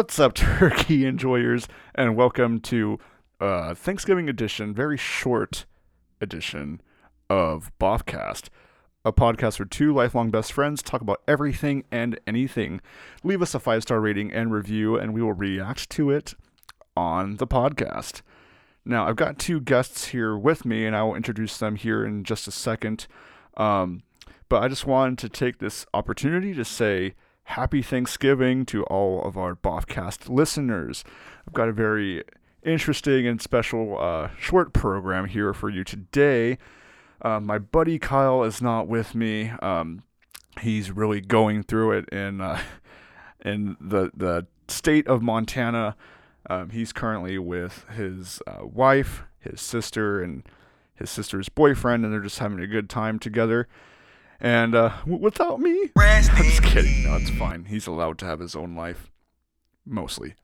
What's up, turkey enjoyers, and welcome to uh, Thanksgiving edition, very short edition of Boffcast, a podcast where two lifelong best friends talk about everything and anything. Leave us a five star rating and review, and we will react to it on the podcast. Now, I've got two guests here with me, and I will introduce them here in just a second. Um, but I just wanted to take this opportunity to say happy Thanksgiving to all of our Boffcast listeners. I've got a very interesting and special uh, short program here for you today. Uh, my buddy Kyle is not with me. Um, he's really going through it in uh, in the the state of Montana. Um, he's currently with his uh, wife, his sister, and his sister's boyfriend, and they're just having a good time together. And uh, without me, I'm just kidding. No, it's fine. He's allowed to have his own life, mostly.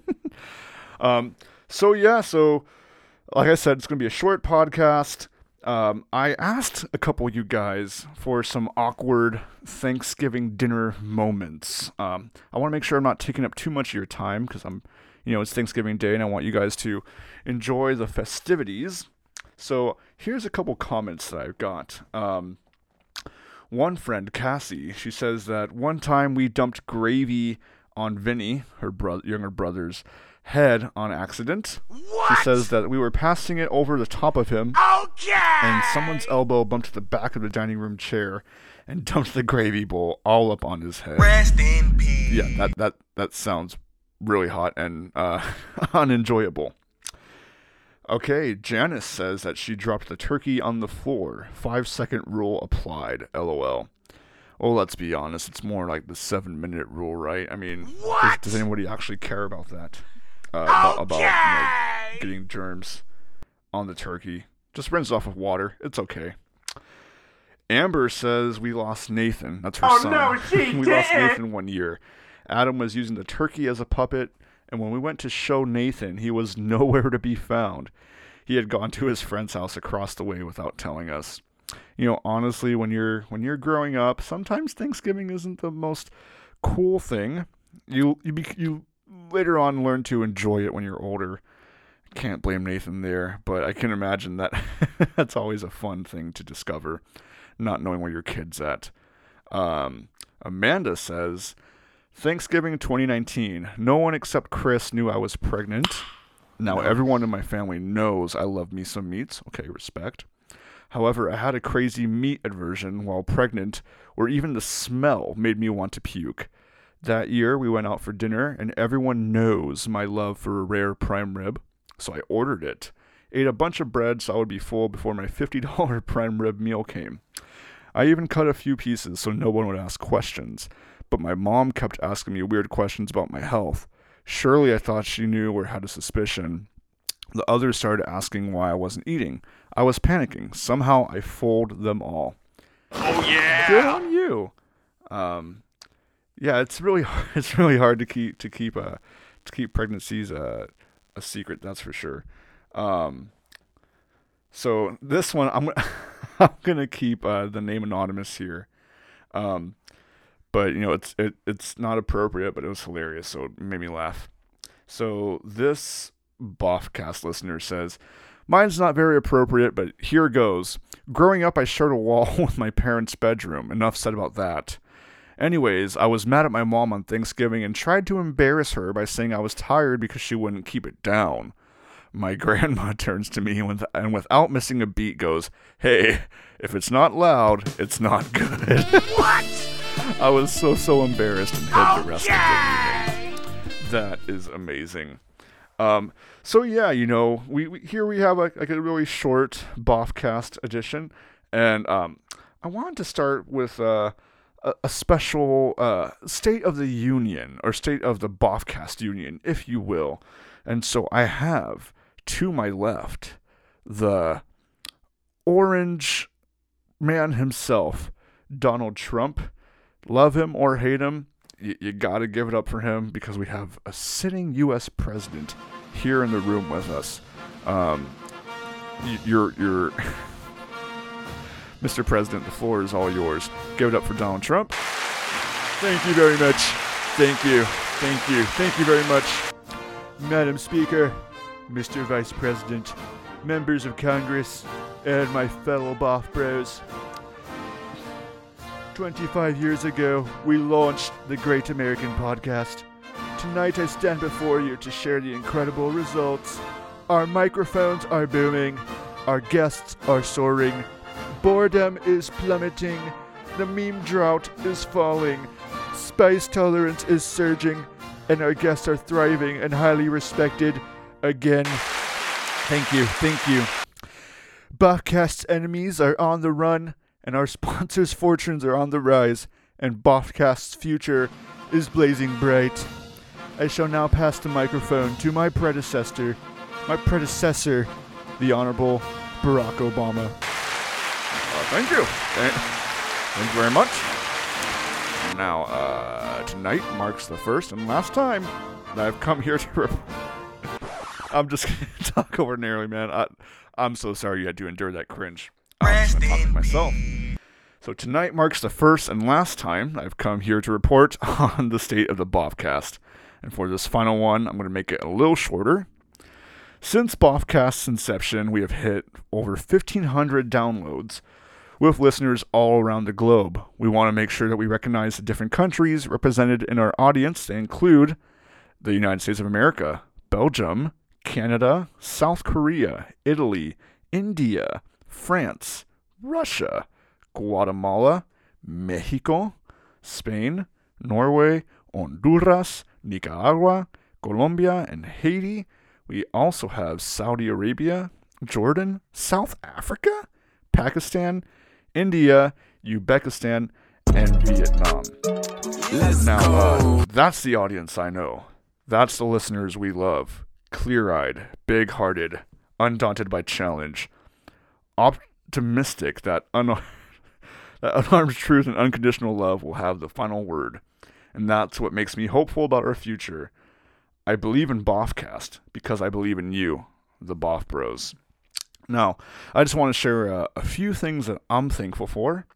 um, so yeah, so like I said, it's gonna be a short podcast. Um, I asked a couple of you guys for some awkward Thanksgiving dinner moments. Um, I want to make sure I'm not taking up too much of your time because I'm, you know, it's Thanksgiving Day and I want you guys to enjoy the festivities. So here's a couple comments that I've got. Um, one friend, Cassie, she says that one time we dumped gravy on Vinny, her bro- younger brother's head on accident. What? She says that we were passing it over the top of him, Okay. and someone's elbow bumped the back of the dining room chair and dumped the gravy bowl all up on his head. Rest in peace. Yeah, that that that sounds really hot and uh, unenjoyable. Okay, Janice says that she dropped the turkey on the floor. Five second rule applied. LOL. Well, let's be honest. It's more like the seven minute rule, right? I mean, does, What? does anybody actually care about that? Uh, about, about you know, Okay. getting germs on the turkey. Just rinse off with water. It's okay. Amber says we lost Nathan. That's her Oh, son. no, she we lost didn't. Nathan one year. Adam was using the turkey as a puppet, and when we went to show Nathan, he was nowhere to be found. He had gone to his friend's house across the way without telling us. You know, honestly, when you're when you're growing up, sometimes Thanksgiving isn't the most cool thing. You you you later on learn to enjoy it when you're older. Can't blame Nathan there, but I can imagine that that's always a fun thing to discover, not knowing where your kid's at. Um, Amanda says, Thanksgiving 2019. No one except Chris knew I was pregnant. Now everyone in my family knows I love me some meats. Okay, respect. However, I had a crazy meat aversion while pregnant, where even the smell made me want to puke. That year, we went out for dinner, and everyone knows my love for a rare prime rib, so I ordered it. Ate a bunch of bread so I would be full before my $50 prime rib meal came. I even cut a few pieces so no one would ask questions, but my mom kept asking me weird questions about my health. Surely I thought she knew or had a suspicion. The others started asking why I wasn't eating. I was panicking. Somehow I fooled them all. Oh yeah. Good on you. Um, yeah, it's really it's really hard to keep to keep uh to keep pregnancies a a secret. That's for sure. Um, so this one I'm gonna- I'm gonna keep uh, the name anonymous here. Um, but you know it's it, it's not appropriate, but it was hilarious, so it made me laugh. So this Boffcast listener says, "Mine's not very appropriate, but here goes. Growing up, I shared a wall with my parents' bedroom. Enough said about that." Anyways, I was mad at my mom on Thanksgiving and tried to embarrass her by saying I was tired because she wouldn't keep it down. My grandma turns to me with, and without missing a beat goes, Hey, if it's not loud, it's not good. I was so, so embarrassed and hid the rest of the That is amazing. Um, so yeah, you know, we, we here we have a, like a really short Boffcast edition, and um, I wanted to start with uh, a, a special uh, State of the Union or State of the Boffcast Union, if you will. And so I have to my left the orange man himself, Donald Trump. Love him or hate him, you, you got to give it up for him because we have a sitting U.S. president here in the room with us. Um, you're, you're, Mr. President, the floor is all yours. Give it up for Donald Trump. Thank you very much. Thank you. Thank you. Thank you very much, Madam Speaker, Mr. Vice President, members of Congress, and my fellow Boff Bros. 25 years ago, we launched the Great American Podcast. Tonight, I stand before you to share the incredible results. Our microphones are booming, our guests are soaring, boredom is plummeting, the meme drought is falling, spice tolerance is surging, and our guests are thriving and highly respected again. Thank you, thank you. Boffcast's enemies are on the run, and our sponsors' fortunes are on the rise, and Boffcast's future is blazing bright. I shall now pass the microphone to my predecessor, my predecessor, the Honorable Barack Obama. Uh, thank you. Thank, you very much. Now, uh, tonight marks the first and last time that I've come here to. Rep- I'm just gonna talk ordinarily, man. I, I'm so sorry you had to endure that cringe. I'm just gonna talk to myself. So tonight marks the first and last time I've come here to report on the state of the Boffcast. And for this final one, I'm going to make it a little shorter. Since Boffcast's inception, we have hit over 1,500 downloads with listeners all around the globe. We want to make sure that we recognize the different countries represented in our audience. They include the United States of America, Belgium, Canada, South Korea, Italy, India, France, Russia, Guatemala, Mexico, Spain, Norway, Honduras, Nicaragua, Colombia, and Haiti. We also have Saudi Arabia, Jordan, South Africa, Pakistan, India, Uzbekistan, and Vietnam. now, uh, that's the audience I know. That's the listeners we love. Clear eyed, big hearted, undaunted by challenge, optimistic that, un- that unarmed truth and unconditional love will have the final word. And that's what makes me hopeful about our future. I believe in Boffcast because I believe in you, the Boff Bros. Now, I just want to share a, a few things that I'm thankful for.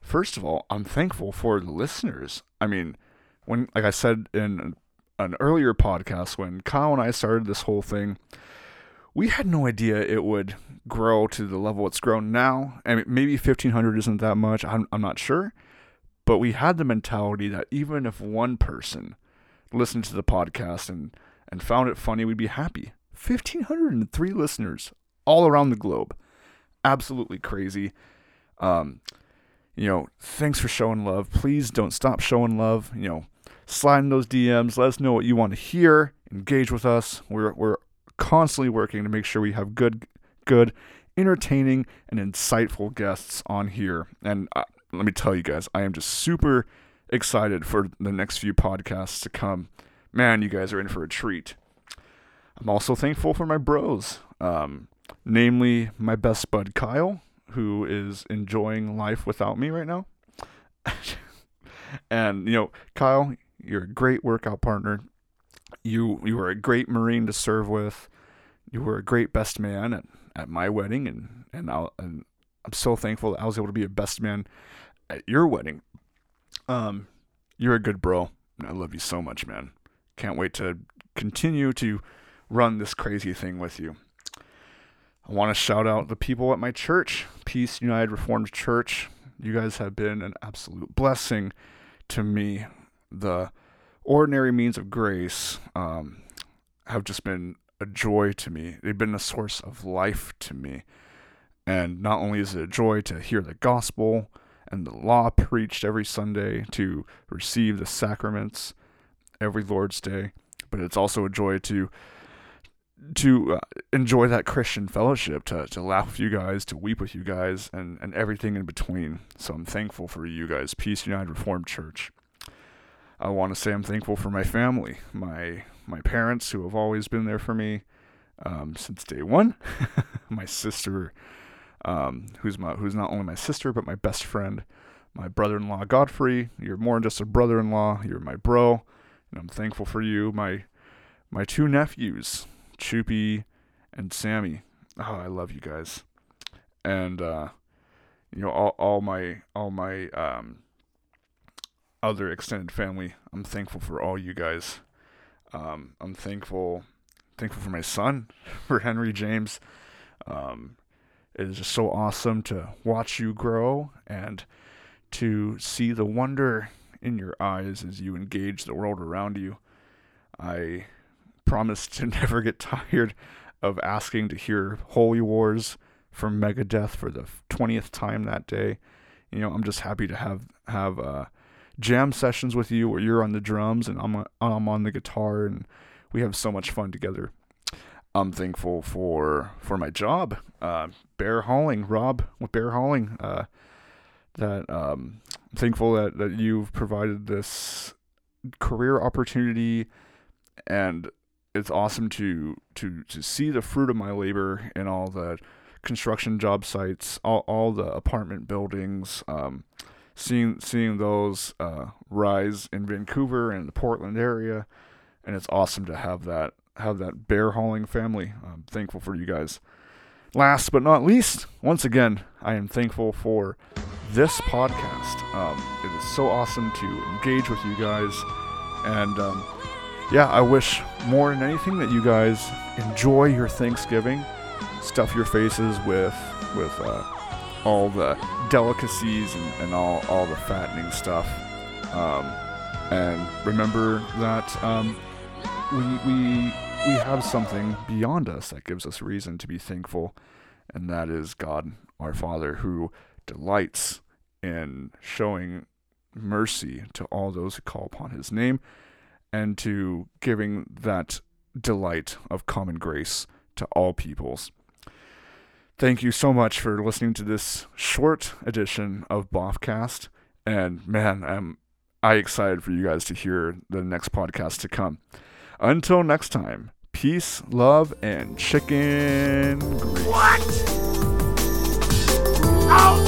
First of all, I'm thankful for the listeners. I mean, when, like I said in an earlier podcast, when Kyle and I started this whole thing, we had no idea it would grow to the level it's grown now. I mean, maybe 1,500 isn't that much. I'm, I'm not sure. But we had the mentality that even if one person listened to the podcast and, and found it funny, we'd be happy. 1,503 listeners all around the globe. Absolutely crazy. Um, you know, thanks for showing love. Please don't stop showing love. You know, slide in those DMs. Let us know what you want to hear. Engage with us. We're we're constantly working to make sure we have good, good, entertaining and insightful guests on here. And uh, let me tell you guys, I am just super excited for the next few podcasts to come. Man, you guys are in for a treat. I'm also thankful for my bros, um, namely my best bud Kyle, who is enjoying life without me right now. and you know, Kyle, you're a great workout partner. You you were a great Marine to serve with. You were a great best man at, at my wedding, and and, i I'm so thankful that I was able to be a best man at your wedding. Um, you're a good bro. I love you so much, man. Can't wait to continue to run this crazy thing with you. I want to shout out the people at my church, Peace United Reformed Church. You guys have been an absolute blessing to me. The ordinary means of grace um, have just been a joy to me. They've been a source of life to me. And not only is it a joy to hear the gospel and the law preached every Sunday, to receive the sacraments every Lord's Day, but it's also a joy to to uh, enjoy that Christian fellowship, to, to laugh with you guys, to weep with you guys, and, and everything in between. So I'm thankful for you guys, Peace United Reformed Church. I want to say I'm thankful for my family, my my parents who have always been there for me um, since day one, my sister, um, who's my who's not only my sister but my best friend, my brother-in-law Godfrey. You're more than just a brother-in-law. You're my bro, and I'm thankful for you. My my two nephews, Choopy and Sammy. Oh, I love you guys, and uh, you know all all my all my um, other extended family. I'm thankful for all you guys. Um, I'm thankful thankful for my son, for Henry James. Um, it is just so awesome to watch you grow and to see the wonder in your eyes as you engage the world around you. I promise to never get tired of asking to hear Holy Wars from Megadeth for the 20th time that day. You know, I'm just happy to have have uh, jam sessions with you where you're on the drums and I'm I'm on the guitar and we have so much fun together. I'm thankful for for my job, uh, bear hauling, Rob with bear hauling. Uh, that um, I'm thankful that that you've provided this career opportunity, and it's awesome to to to see the fruit of my labor in all the construction job sites, all all the apartment buildings. Um, seeing seeing those uh, rise in Vancouver and the Portland area, and it's awesome to have that have that bear hauling family. I'm thankful for you guys. Last but not least, once again, I am thankful for this podcast. Um, it is so awesome to engage with you guys, and um, yeah, I wish more than anything that you guys enjoy your Thanksgiving, stuff your faces with with uh, all the delicacies and, and all all the fattening stuff, um, and remember that um, we we we have something beyond us that gives us reason to be thankful, and that is God, our Father, who delights in showing mercy to all those who call upon His name, and to giving that delight of common grace to all peoples. Thank you so much for listening to this short edition of Boffcast. And man, I'm I excited for you guys to hear the next podcast to come. Until next time, peace, love, and chicken grease. What? Oh